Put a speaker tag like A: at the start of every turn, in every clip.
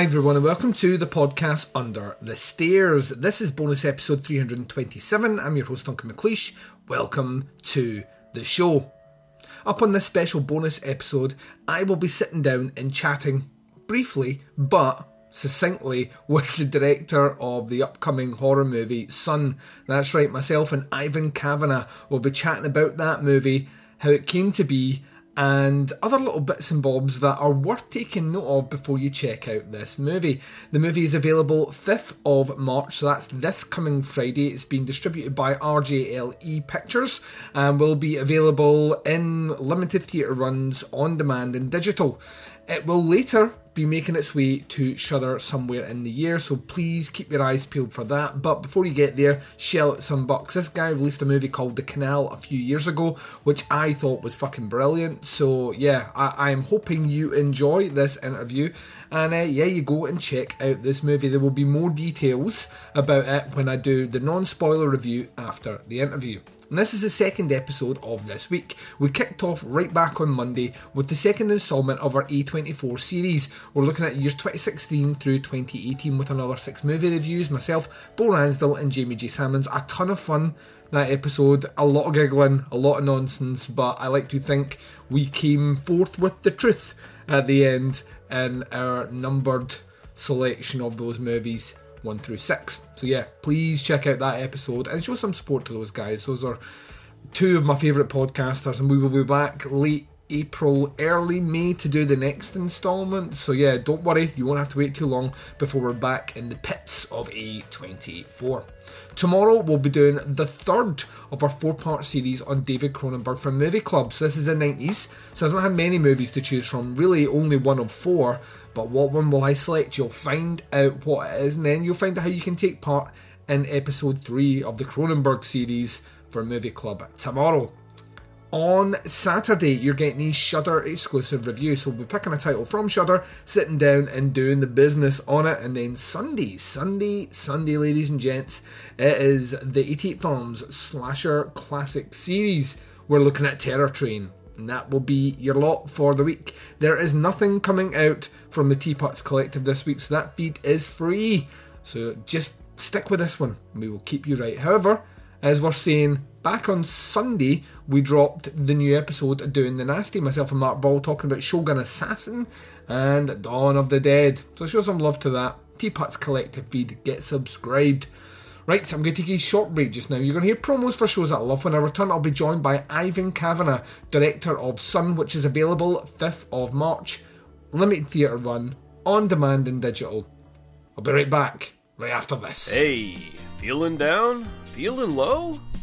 A: Hi, everyone, and welcome to the podcast Under the Stairs. This is bonus episode 327. I'm your host, Duncan McLeish. Welcome to the show. Up on this special bonus episode, I will be sitting down and chatting briefly but succinctly with the director of the upcoming horror movie Son. That's right, myself and Ivan Kavanagh will be chatting about that movie, how it came to be, and other little bits and bobs that are worth taking note of before you check out this movie. The movie is available 5th of March, so that's this coming Friday. It's been distributed by RJLE Pictures and will be available in limited theatre runs, on demand, and digital. It will later be making its way to Shudder somewhere in the year, so please keep your eyes peeled for that. But before you get there, shell out some bucks. This guy released a movie called The Canal a few years ago, which I thought was fucking brilliant. So yeah, I, am hoping you enjoy this interview. And uh, yeah, you go and check out this movie. There will be more details about it when I do the non spoiler review after the interview. And this is the second episode of this week. We kicked off right back on Monday with the second instalment of our A24 series. We're looking at years 2016 through 2018 with another six movie reviews. Myself, Bo Ransdell, and Jamie J. Salmons. A ton of fun that episode. A lot of giggling, a lot of nonsense, but I like to think we came forth with the truth at the end in our numbered selection of those movies. 1 through 6. So, yeah, please check out that episode and show some support to those guys. Those are two of my favourite podcasters, and we will be back late April, early May to do the next instalment. So, yeah, don't worry, you won't have to wait too long before we're back in the pits of A24. Tomorrow we'll be doing the third of our four part series on David Cronenberg from Movie Club. So this is the 90s, so I don't have many movies to choose from, really only one of four. But what one will I select? You'll find out what it is, and then you'll find out how you can take part in episode three of the Cronenberg series for Movie Club tomorrow. On Saturday, you're getting a Shudder exclusive review. So we'll be picking a title from Shudder, sitting down and doing the business on it. And then Sunday, Sunday, Sunday, ladies and gents, it is the 88 Films Slasher Classic Series. We're looking at Terror Train. And that will be your lot for the week. There is nothing coming out from the Teapots Collective this week, so that feed is free. So just stick with this one, and we will keep you right. However, as we're saying, back on Sunday, we dropped the new episode doing the nasty. Myself and Mark Ball talking about Shogun Assassin and Dawn of the Dead. So show some love to that. Teapots Collective feed, get subscribed. Right, so I'm going to take a short break just now. You're going to hear promos for shows that I love. When I return, I'll be joined by Ivan Kavanagh, director of Son, which is available 5th of March. Limited theatre run, on demand and digital. I'll be right back, right after this.
B: Hey, feeling down? Feeling low?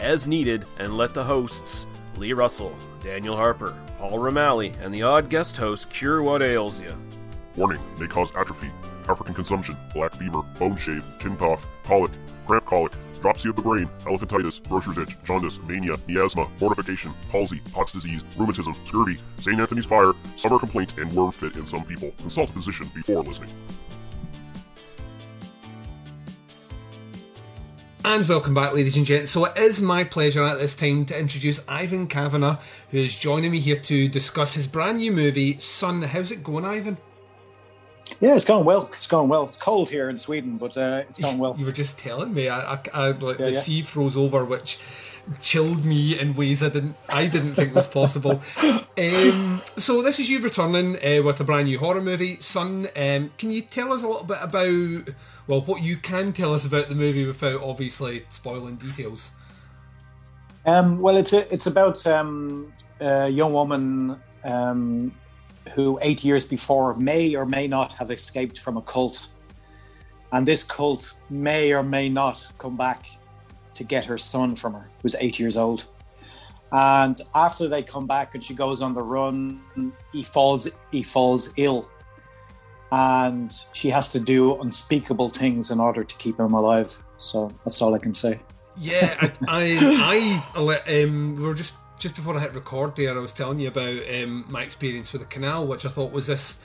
B: As needed and let the hosts, Lee Russell, Daniel Harper, Paul Romali, and the odd guest host cure what ails you.
C: Warning may cause atrophy, African consumption, black fever, bone shave, chin cough, colic, cramp colic, dropsy of the brain, elephantitis, grocer's itch, jaundice, mania, miasma, mortification, palsy, Pott's disease, rheumatism, scurvy, St. Anthony's fire, summer complaint, and worm fit in some people. Consult a physician before listening.
A: And welcome back, ladies and gents. So it is my pleasure at this time to introduce Ivan Kavanagh, who is joining me here to discuss his brand new movie, Son. How's it going, Ivan?
D: Yeah, it's going well. It's going well. It's cold here in Sweden, but uh, it's going well.
A: You were just telling me, I, I, I like
D: Yeah,
A: the
D: yeah.
A: sea froze over, which chilled me in ways I didn't, I didn't think was possible. um, so this is you returning uh, with a brand new horror movie, Son. Um, can you tell us a little bit about, well, what you can tell us about the movie without obviously spoiling details?
D: Um, well, it's a, it's about um, a young woman um, who eight years before may or may not have escaped from a cult, and this cult may or may not come back to get her son from her, who's eight years old. And after they come back and she goes on the run, he falls he falls ill, and she has to do unspeakable things in order to keep him alive. So that's all I can say.
A: Yeah, I, I, I um, we were just just before I hit record there. I was telling you about um, my experience with the canal, which I thought was this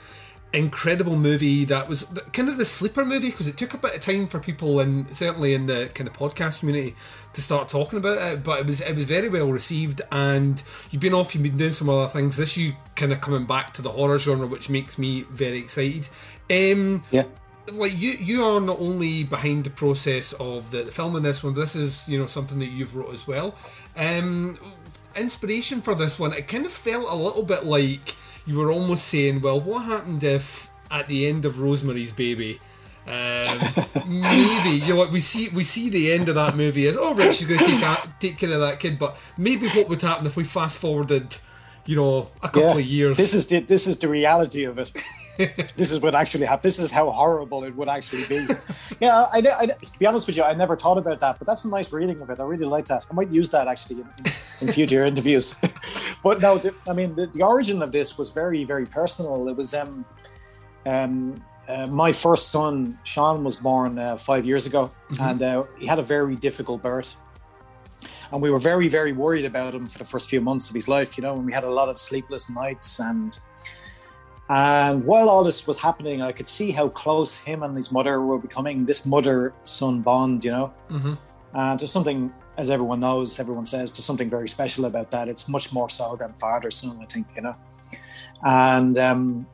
A: incredible movie that was kind of the sleeper movie because it took a bit of time for people and certainly in the kind of podcast community to start talking about it but it was it was very well received and you've been off you've been doing some other things. This you kind of coming back to the horror genre which makes me very excited. Um
D: Yeah.
A: like you you are not only behind the process of the, the film in this one but this is you know something that you've wrote as well. Um inspiration for this one it kind of felt a little bit like you were almost saying well what happened if at the end of rosemary's baby um, maybe you know what we see we see the end of that movie as oh right she's going to take take care of that kid but maybe what would happen if we fast forwarded you know a couple of years
D: This is the this is the reality of it. This is what actually happened. This is how horrible it would actually be. yeah, I, I, to be honest with you, I never thought about that, but that's a nice reading of it. I really like that. I might use that actually in, in future interviews. but no, the, I mean, the, the origin of this was very, very personal. It was um, um, uh, my first son, Sean, was born uh, five years ago, and uh, he had a very difficult birth and we were very very worried about him for the first few months of his life you know and we had a lot of sleepless nights and and while all this was happening i could see how close him and his mother were becoming. This mother son bond you know?
A: Hmm
D: and there's something as everyone knows everyone says there's something very special about that. It's much more so than father son i think you know? And um,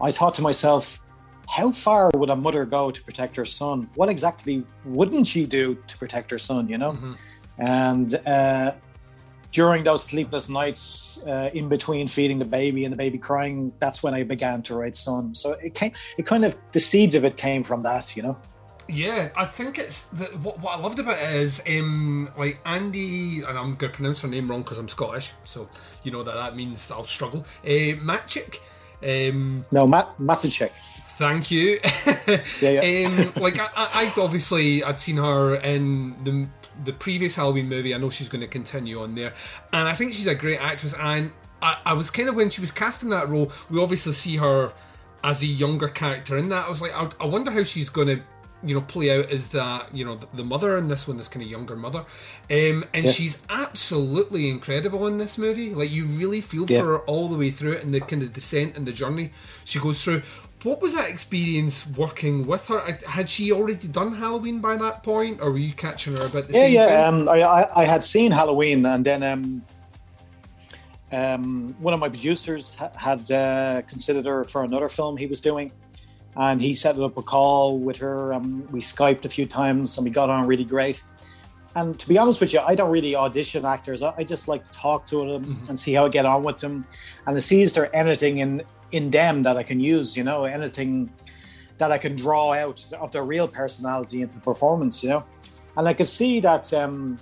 D: i thought to myself how far would a mother go to protect her son? What exactly wouldn't she do to protect her son you know?
A: Mhm.
D: and uh, during those sleepless nights uh, in between feeding the baby and the baby crying that's when i began to write son so it came it kind of the seeds of it came from that you know
A: Yeah, I think it's the, what, what I loved about it is um, like Andi, and I'm going to pronounce her name wrong because I'm Scottish, so you know that that means that I'll struggle. Uh, Matchik, um,
D: no matt Matuchek.
A: thank you.
D: Yeah, yeah.
A: um, like I, I, I'd obviously I'd seen her in the the previous Halloween movie. I know she's going to continue on there, and I think she's a great actress. And I, I was kind of when she was casting that role, we obviously see her as a younger character in that. I was like, I, I wonder how she's going to. You know, play out as that you know the, the mother in this one, this kind of younger mother, um, and
D: Yeah.
A: she's absolutely incredible in this movie. Like you really feel
D: Yeah.
A: for her all the way through it, and the kind of descent and the journey she goes through. What was that experience working with her? Had she already done Halloween by that point, or were you catching her about the
D: Yeah,
A: same
D: yeah.
A: time?
D: Um, I, I, I had seen Halloween, and then um, um, one of my producers had uh, considered her for another film he was doing, and he set up a call with her. Um, we skyped a few times, and we got on really great. And to be honest with you, I don't really audition actors. I, I just like to talk to them and see how I get on with them, and to see is there anything in in them that I can use. You know, anything that I can draw out of their real personality into the performance. You know and I could see that um,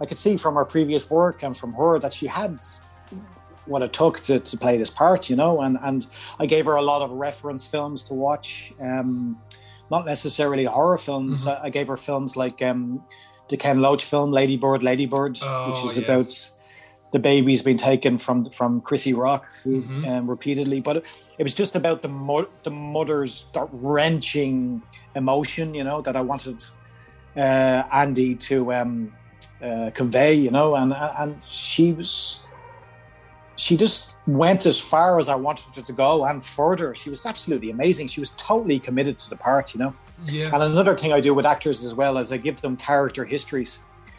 D: I could see from her previous work and from her that she had what it took to, to play this part, you know, and and I gave her a lot of reference films to watch, um, not necessarily horror films. I, I gave her films like um, the Ken Loach film Lady Bird, Lady Bird,
A: Oh,
D: which is
A: yeah.
D: about the baby's been taken from from Crissy Rock who,
A: Mhm.
D: um, repeatedly, but it, it was just about the mo- the mother's that wrenching emotion, you know, that I wanted uh, Andi to um, uh, convey, you know, and and she was she just went as far as I wanted her to go and further. She was absolutely amazing. She was totally committed to the part, you know.
A: yeah,
D: And another thing I do with actors as well is I give them character histories.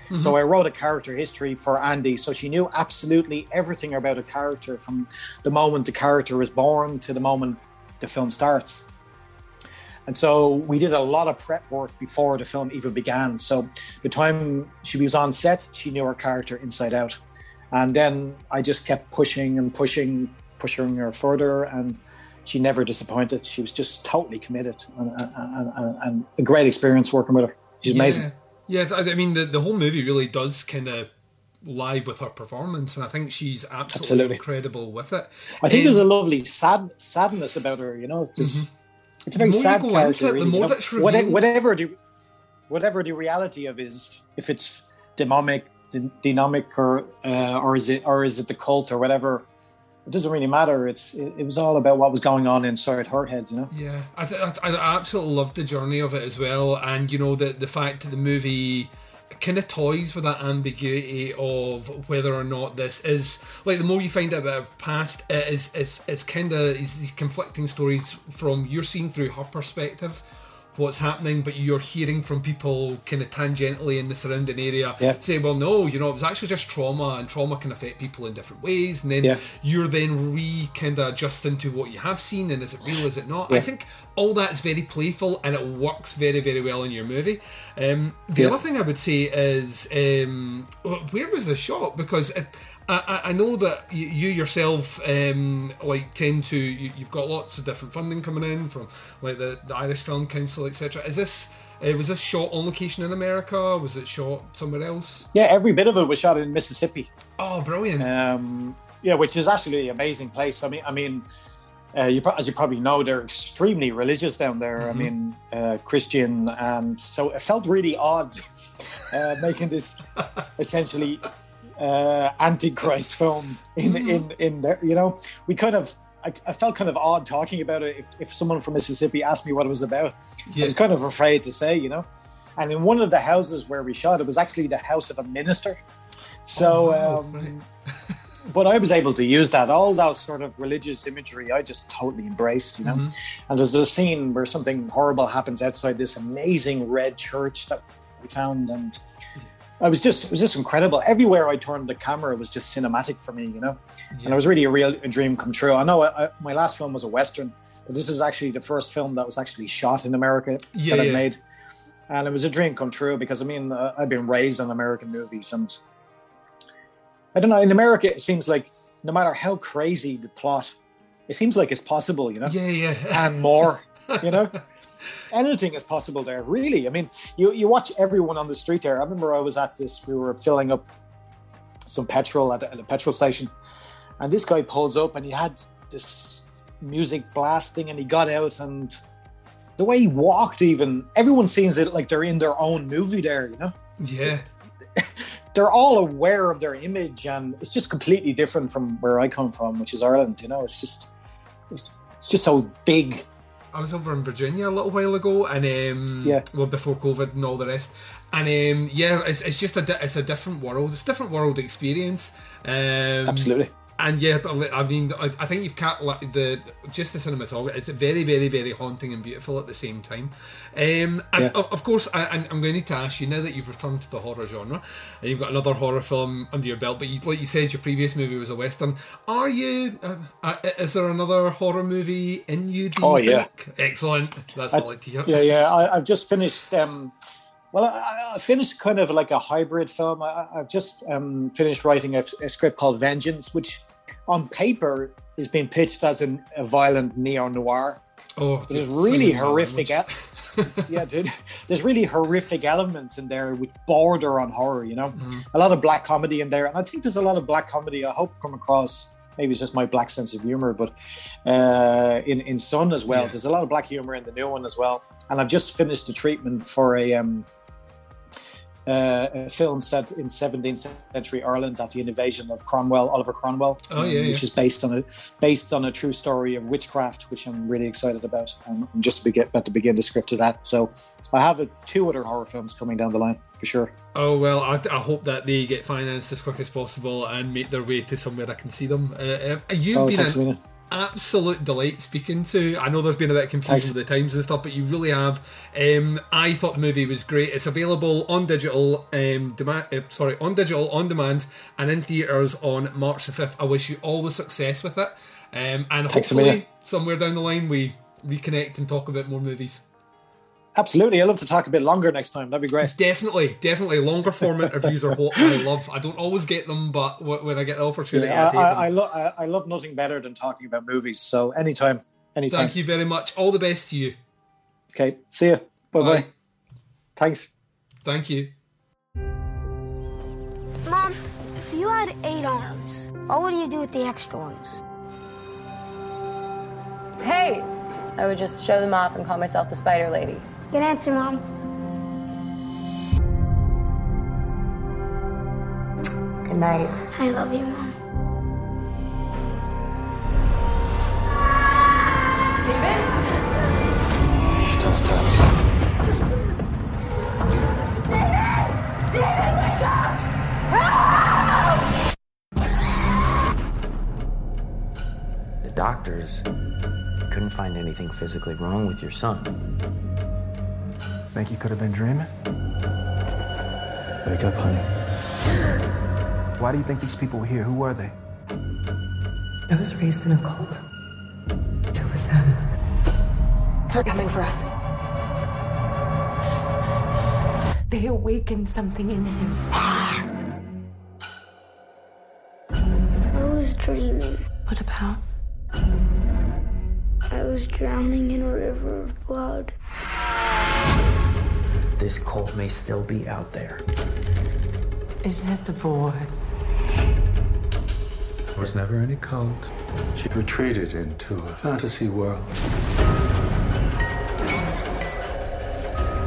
D: So mm-hmm. I wrote a character history for Andi, so she knew absolutely everything about a character from the moment the character was born to the moment the film starts. And so we did a lot of prep work before the film even began. So the time she was on set, she knew her character inside out. And then I just kept pushing and pushing, pushing her further, and she never disappointed. She was just totally committed, and, and, and, and a great experience working with her. She's amazing.
A: Yeah, I mean, the, the whole movie really does kind of lie with her performance, and I think she's absolutely, absolutely. incredible with it.
D: I think um, there's a lovely sad sadness about her. You know, just mm-hmm. it's a very sad character. It, really, the more you know? that's revealed, whatever the whatever the reality of is, if it's demonic, dynamic, or uh, or is it or is it the cult or whatever it doesn't really matter. It's it, it, was all about what was going on inside her head, you know.
A: Yeah, I, th- I, absolutely loved the journey of it as well, and you know the the fact that the movie kind of toys with that ambiguity of whether or not this is like the more you find out about past, it is it's it's kind of these conflicting stories from you're seeing through her perspective what's happening, but you're hearing from people kind of tangentially in the surrounding area yeah. say, well, no, you know, it was actually just trauma, and trauma can affect people in different ways. And then yeah. you're then re kind of adjusting to what you have seen, and is it real, is it not? Yeah. I think all that's very playful and it works very, very well in your movie. Um, the other thing I would say is, um, where was the shot? Because it, I, I know that you yourself um, like tend to you, have got lots of different funding coming in from like the, the Irish Film Council etc. Is this uh, was this shot on location in America? Was it shot somewhere else?
D: Yeah, every bit of it was shot in Mississippi.
A: Oh, brilliant!
D: Um, yeah, which is absolutely amazing place. I mean, I mean, uh, you, as you probably know, they're extremely religious down there. Mm-hmm. I mean, uh, Christian, and so it felt really odd uh, making this essentially uh, antichrist film in mm. in in there. You know, we kind of I, I, felt kind of odd talking about it. If, if someone from Mississippi asked me what it was about, yeah. I was kind of afraid to say. You know, and in one of the houses where we shot, it was actually the house of a minister. So. Oh, um, right. but I was able to use that all that sort of religious imagery. I just totally embraced, you know. Mm-hmm. And there's a scene where something horrible happens outside this amazing red church that we found, and I was just it was just incredible. Everywhere I turned the camera was just cinematic for me, you know, yeah. and it was really a real a dream come true. I know I, I, my last film was a western, but this is actually the first film that was actually shot in America yeah, that I yeah. made, and it was a dream come true because I mean uh, I've been raised on American movies, and I don't know. In America, it seems like no matter how crazy the plot, it seems like it's possible, you know.
A: Yeah, yeah,
D: and more, you know. anything is possible there, really. I mean, you, you watch everyone on the street there. I remember I was at this, we were filling up some petrol at, at a petrol station, and this guy pulls up and he had this music blasting and he got out and the way he walked even everyone seems it like they're in their own movie there you know
A: yeah
D: they're all aware of their image and it's just completely different from where i come from which is ireland you know it's just it's just so big
A: I was over in Virginia a little while ago, and um,
D: yeah,
A: well before COVID and all the rest, and um, yeah, it's, it's just a di- it's a different world. It's a different world experience. Um,
D: Absolutely
A: and yeah, I mean, I think you've cut the just the cinematography. It's very, very, very haunting and beautiful at the same time. Um, and yeah. of course, I, am going to need to ask you now that you've returned to the horror genre and you've got another horror film under your belt. But you, like you said, your previous movie was a western. Are you? Uh, uh is there another horror movie in you?
D: oh you yeah,
A: excellent. That's all I like to hear.
D: Yeah, yeah. I, have just finished. Um, well, I, I, finished kind of like a hybrid film. I, have just um, finished writing a, a, script called Vengeance, which on paper is being pitched as an, a violent neo noir.
A: Oh,
D: there's really horrific. yeah, dude. There's really horrific elements in there which border on horror. You know, mm-hmm. a lot of black comedy in there, and I think there's a lot of black comedy. I hope come across. Maybe it's just my black sense of humor, but uh, in in Son as well. Yeah. There's a lot of black humor in the new one as well. And I've just finished the treatment for a um, uh, a film set in 17th century Ireland at the invasion of Cromwell, Oliver Cromwell,
A: oh, yeah,
D: um,
A: yeah.
D: which is based on a based on a true story of witchcraft, which I'm really excited about. Um, I'm just about to begin the script of that. So I have a, two other horror films coming down the line for sure.
A: Oh well, I, I, hope that they get financed as quick as possible and make their way to somewhere I can see them. Uh, uh you've
D: oh,
A: been
D: in,
A: absolute delight speaking to. I know there's been a bit of confusion with the times and stuff, but you really have. Um, I thought the movie was great. It's available on digital, um, demand, uh, sorry, on digital, on demand, and in theaters on March the fifth. I wish you all the success with it, um, and
D: Thanks,
A: hopefully somewhere down the line we reconnect and talk about more movies.
D: Absolutely. I'd love to talk a bit longer next time. That'd be great.
A: Definitely, definitely, longer form interviews are what I love. I don't always get them, but when I get the opportunity,
D: I,
A: I
D: I. I, lo- I, I love nothing better than talking about movies. So anytime, anytime.
A: Thank you very much. All the best to you.
D: Okay. See you. Bye bye.
A: Bye.
D: Thanks.
A: Thank you.
E: Mom, if you had eight arms, what would you do with the extra ones?
F: Hey! I would just show them off and call myself the Spider Lady.
E: Good answer, Mom.
F: Good night.
E: I love you, Mom.
G: It's tough time. David! David, wake up! Help! The doctors couldn't find anything physically wrong with your son.
H: Think you could have been dreaming?
G: Wake up, honey.
H: Why do you think these people were here? Who were they?
I: I was raised in a cult. It was them. They're coming for us. They awakened something in him.
E: I was dreaming.
I: What about?
G: This cult may still be out there.
I: Is that the boy?
J: There was never any cult. She retreated into a fantasy world.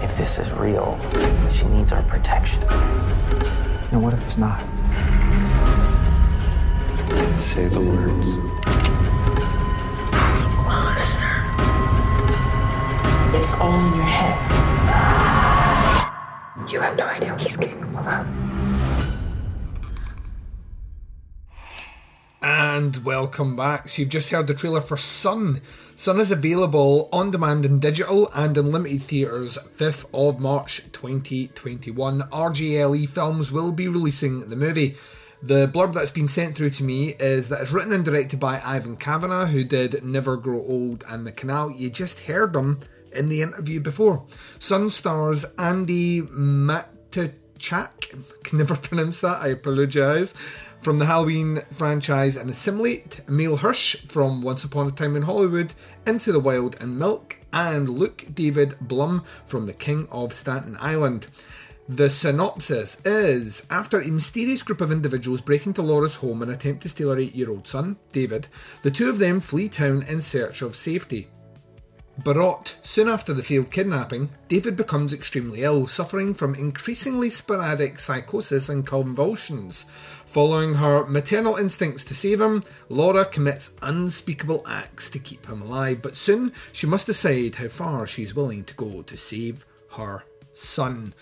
G: If this is real, she needs our protection.
H: And what if it's not?
J: Say the words.
G: It's all in your head.
I: You have no idea what he's capable of.
A: And welcome back. So you've just heard the trailer for Son. Son is available on demand in digital and in limited theatres 5th of March 2021. RGLE Films will be releasing the movie. The blurb that's been sent through to me is that it's written and directed by Ivan Kavanagh, who did Never Grow Old and The Canal. You just heard him in the interview before. Son stars Andi Matichak. Can never pronounce that, I apologise. From the Halloween franchise and Assimilate, Emile Hirsch from Once Upon a Time in Hollywood, Into the Wild and Milk, and Luke David Blumm from The King of Staten Island. The synopsis is After a mysterious group of individuals break into Laura's home and attempt to steal her eight year old son, David, the two of them flee town in search of safety. Barot, soon after the failed kidnapping, David becomes extremely ill, suffering from increasingly sporadic psychosis and convulsions. Following her maternal instincts to save him, Laura commits unspeakable acts to keep him alive, but soon she must decide how far she's willing to go to save her son.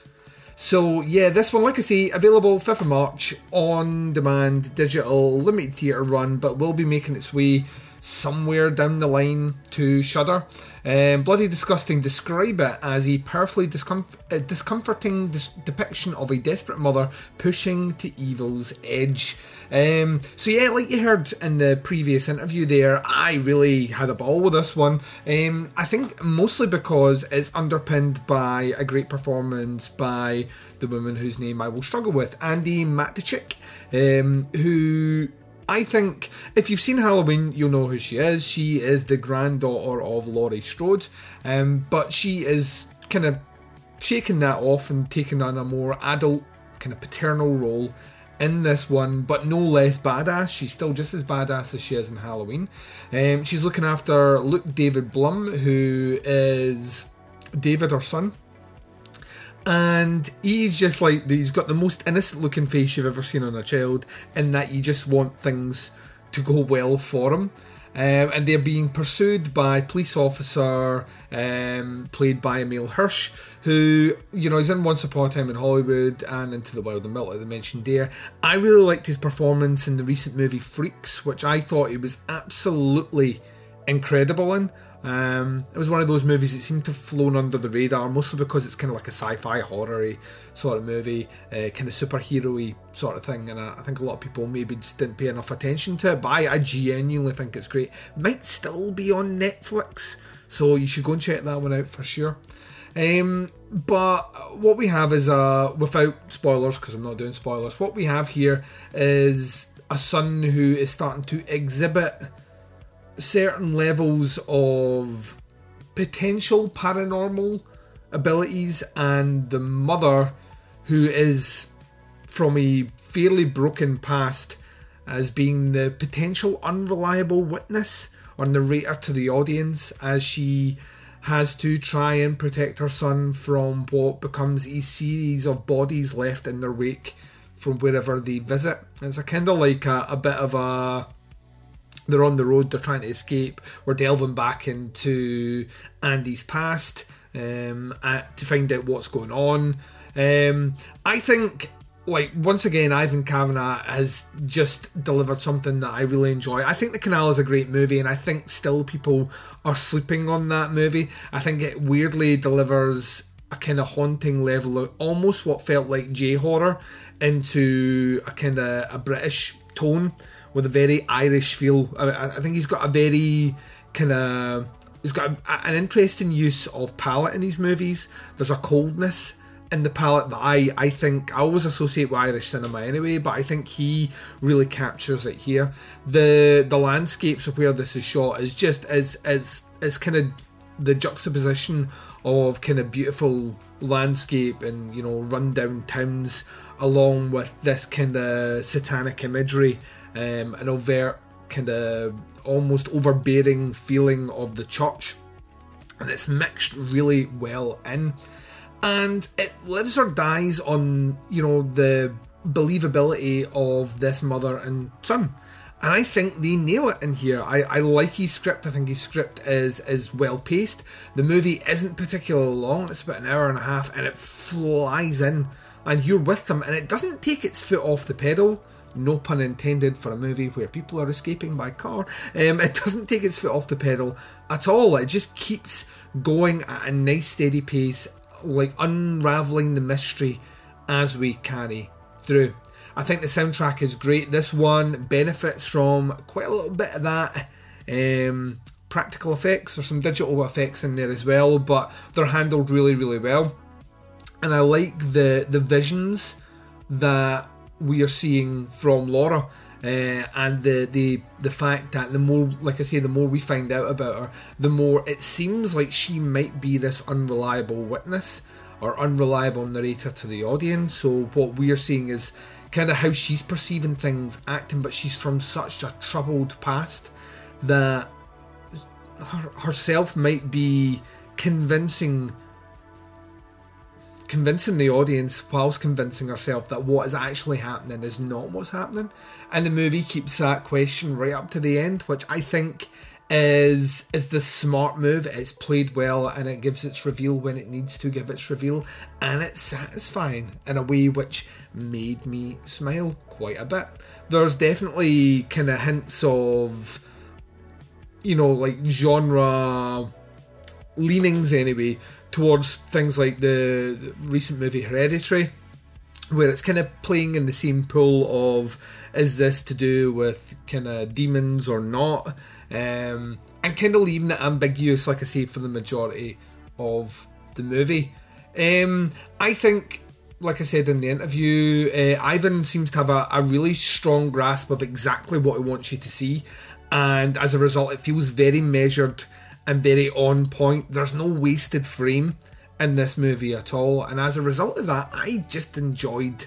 A: So yeah, this one, like I say, available 5th of March on demand, digital, limited theatre run, but will be making its way somewhere down the line to Shudder. Um, Bloody Disgusting describe it as a powerfully uh, discomforting dis- depiction of a desperate mother pushing to evil's edge. Um, so yeah, like you heard in the previous interview there, I really had a ball with this one. Um, I think mostly because it's underpinned by a great performance by the woman whose name I will struggle with, Andi Matichik, um, who I think if you've seen Halloween, you'll know who she is. She is the granddaughter of Laurie Strode, um, but she is kind of shaking that off and taking on a more adult, kind of paternal role in this one, but no less badass. She's still just as badass as she is in Halloween. Um, she's looking after Luke David Blumm, who is David, her son. And he's just like, he's got the most innocent looking face you've ever seen on a child, in that you just want things to go well for him. Um, and they're being pursued by police officer um, played by Emile Hirsch, who you know is in Once Upon a Time in Hollywood and Into the Wild and Milk, like they mentioned there. I really liked his performance in the recent movie Freaks, which I thought he was absolutely incredible in. Um, it was one of those movies that seemed to have flown under the radar, mostly because it's kind of like a sci-fi horror sort of movie, uh, kind of superhero sort of thing, and I, I, think a lot of people maybe just didn't pay enough attention to it. But I, I genuinely think it's great. Might still be on Netflix, so you should go and check that one out for sure. Um, but what we have is, uh, without spoilers, because I'm not doing spoilers, what we have here is a son who is starting to exhibit certain levels of potential paranormal abilities, and the mother, who is from a fairly broken past, as being the potential unreliable witness or narrator to the audience as she has to try and protect her son from what becomes a series of bodies left in their wake from wherever they visit. It's a kind of like a, a bit of a they're on the road, they're trying to escape. We're delving back into Andi's past um, uh, to find out what's going on. Um, I think, like, once again, Ivan Kavanagh has just delivered something that I really enjoy. I think The Canal is a great movie, and I think still people are sleeping on that movie. I think it weirdly delivers a kind of haunting level of almost what felt like J horror into a kind of a British tone with a very Irish feel. I, I think he's got a very kind of he's got a, an interesting use of palette in these movies. There's a coldness in the palette that I, I think I always associate with Irish cinema anyway, but I think he really captures it here. The the landscapes of where this is shot is just as as as kind of the juxtaposition of kind of beautiful landscape and you know rundown towns along with this kind of satanic imagery um, an overt kind of almost overbearing feeling of the church, and it's mixed really well in. And it lives or dies on, you know, the believability of this mother and son. And I think they nail it in here. I, I like his script. I think his script is is well paced. The movie isn't particularly long. It's about an hour and a half, and it flies in, and you're with them, and it doesn't take its foot off the pedal no pun intended, for a movie where people are escaping by car. Um, it doesn't take its foot off the pedal at all. It just keeps going at a nice steady pace, like unraveling the mystery as we carry through. I think the soundtrack is great. This one benefits from quite a little bit of that. Um, practical effects, there's some digital effects in there as well, but they're handled really, really well. And I like the the visions that we are seeing from Laura. Uh, and the, the the fact that the more, like I say, the more we find out about her, the more it seems like she might be this unreliable witness or unreliable narrator to the audience. So what we are seeing is kind of how she's perceiving things, acting, but she's from such a troubled past that her, herself might be convincing convincing the audience whilst convincing herself that what is actually happening is not what's happening. And the movie keeps that question right up to the end, which I think is is the smart move. It's played well and it gives its reveal when it needs to give its reveal, and it's satisfying in a way which made me smile quite a bit. There's definitely kind of hints of you know like genre leanings anyway towards things like the, the recent movie Hereditary, where it's kind of playing in the same pool of is this to do with kind of demons or not, um, and kind of leaving it ambiguous, like I say, for the majority of the movie. Um, I think, like I said in the interview, uh, Ivan seems to have a, a really strong grasp of exactly what he wants you to see, and as a result, it feels very measured and very on point. There's no wasted frame in this movie at all, and as a result of that, I just enjoyed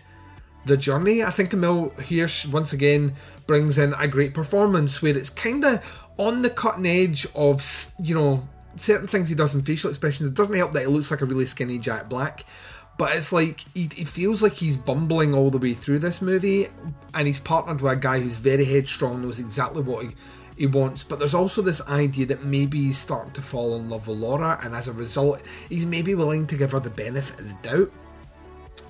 A: the journey. I think Emile Hirsch once again brings in a great performance where it's kind of on the cutting edge of you know certain things he does in facial expressions. It doesn't help that he looks like a really skinny Jack Black. But it's like he, he feels like he's bumbling all the way through this movie, and he's partnered with a guy who's very headstrong, knows exactly what he, he wants, but there's also this idea that maybe he's starting to fall in love with Laura, and as a result, he's maybe willing to give her the benefit of the doubt.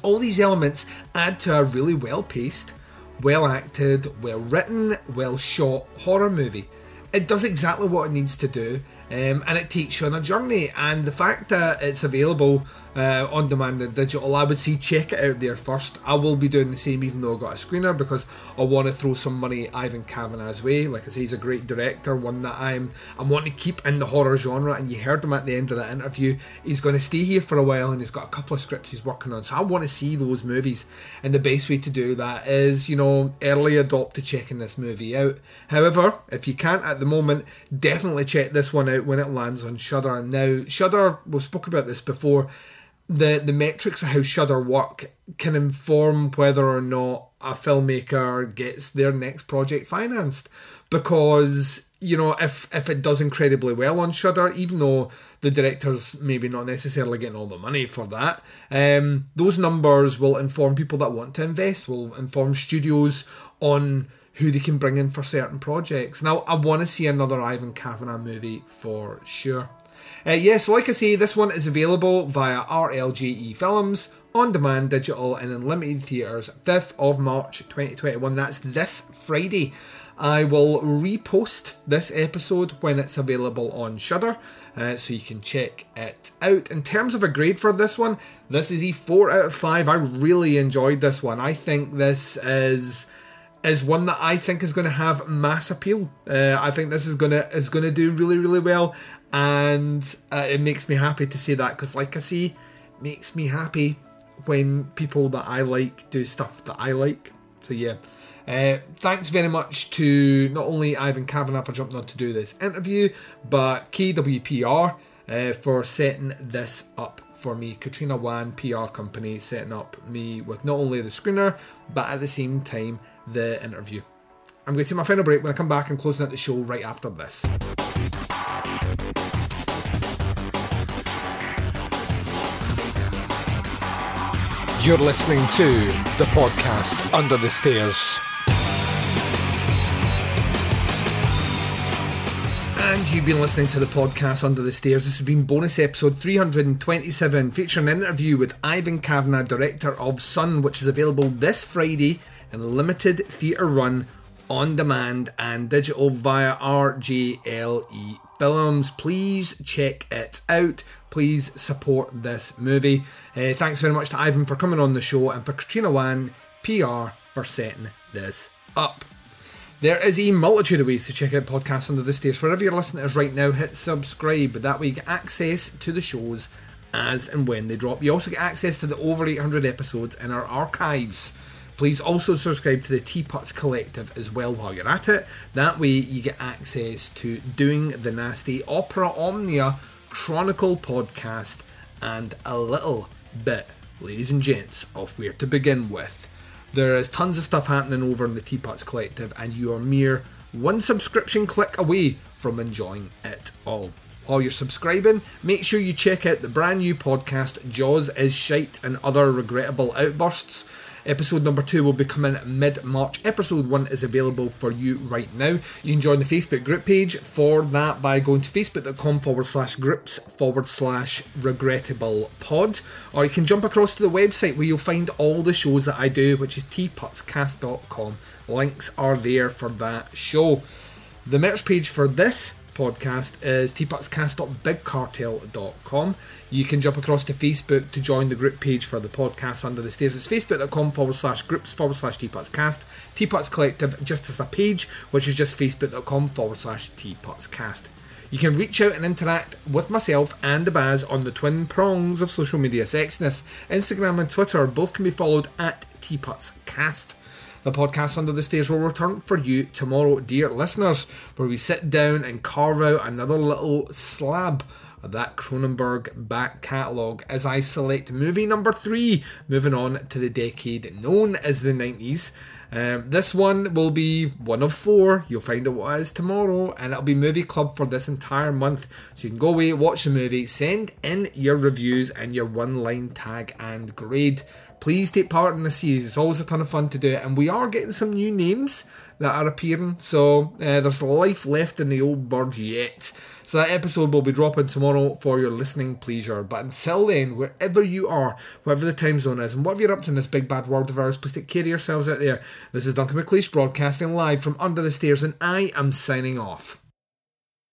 A: All these elements add to a really well paced, well acted, well written, well shot horror movie. It does exactly what it needs to do, um, and it takes you on a journey. And the fact that it's available uh, on demand and digital, I would say check it out there first. I will be doing the same, even though I've got a screener, because I want to throw some money Ivan Kavanagh's way. Like I say, he's a great director, one that I'm I'm wanting to keep in the horror genre. And you heard him at the end of that interview. He's going to stay here for a while, and he's got a couple of scripts he's working on. So I want to see those movies, and the best way to do that is, you know, early adopt to checking this movie out. However, if you can't at the moment, definitely check this one out when it lands on Shudder. Now, Shudder, we've spoke about this before the the metrics of how Shudder work can inform whether or not a filmmaker gets their next project financed. Because you know, if if it does incredibly well on Shudder, even though the director's maybe not necessarily getting all the money for that, um, those numbers will inform people that want to invest, will inform studios on who they can bring in for certain projects. Now, I want to see another Ivan Kavanagh movie for sure. Uh, yes, like I say, this one is available via RLGE Films, on demand, digital, and in limited theatres, 5th of March 2021. That's this Friday. I will repost this episode when it's available on Shudder, uh, so you can check it out. In terms of a grade for this one, this is a 4 out of 5. I really enjoyed this one. I think this is is one that I think is going to have mass appeal. Uh, I think this is to is going to do really really well, and uh, it makes me happy to say that because, like I say, makes me happy when people that I like do stuff that I like. So yeah. Uh, thanks very much to not only Ivan Kavanagh for jumping on to do this interview, but KWPR uh, for setting this up for me. Katrina Wan PR company setting up me with not only the screener, but at the same time the interview. I'm going to take my final break when I come back and closing out the show right after this. You're listening to the podcast Under the Stairs. And you've been listening to the podcast Under the Stairs. This has been bonus episode 327, featuring an interview with Ivan Kavanagh, director of Son, which is available this Friday in limited theatre run, on demand, and digital via RJLE Films. Please check it out. Please support this movie. Uh, thanks very much to Ivan for coming on the show and for Katrina Wan, PR, for setting this up. There is a multitude of ways to check out podcasts under the stairs. Wherever you're listening to us right now, hit subscribe. That way you get access to the shows as and when they drop. You also get access to the over 800 episodes in our archives. Please also subscribe to the Teapots Collective as well while you're at it. That way, you get access to Doing the Nasty Opera Omnia Chronicle podcast and a little bit, ladies and gents, of where to begin with. There is tons of stuff happening over in the Teapots Collective, and you are mere one subscription click away from enjoying it all. While you're subscribing, make sure you check out the brand new podcast Jaws is Shite and Other Regrettable Outbursts Episode number two will be coming mid March. Episode one is available for you right now. You can join the Facebook group page for that by going to facebook.com forward slash groups forward slash regrettable pod. Or you can jump across to the website where you'll find all the shows that I do, which is teapotscast.com. Links are there for that show. The merch page for this podcast is teapotscast.bigcartel.com. You can jump across to Facebook to join the group page for the podcast under the stairs. It's facebook.com forward slash groups forward slash teapotscast. Teapots Collective just as a page, which is just facebook.com forward slash teapotscast. You can reach out and interact with myself and the Baz on the twin prongs of social media sexiness. Instagram and Twitter both can be followed at teapotscast. The podcast Under the Stairs will return for you tomorrow, dear listeners, where we sit down and carve out another little slab of that Cronenberg back catalogue as I select movie number three, moving on to the decade known as the 90s. Um, this one will be one of four. You'll find out what it is tomorrow, and it'll be movie club for this entire month. So you can go away, watch the movie, send in your reviews and your one line tag and grade please take part in the series. It's always a ton of fun to do it, and we are getting some new names that are appearing. So uh, there's life left in the old bird yet. So that episode will be dropping tomorrow for your listening pleasure. But until then, wherever you are, whatever the time zone is, and whatever you're up to in this big bad world of ours, please take care of yourselves out there. This is Duncan McLeish broadcasting live from under the stairs, and I am signing off.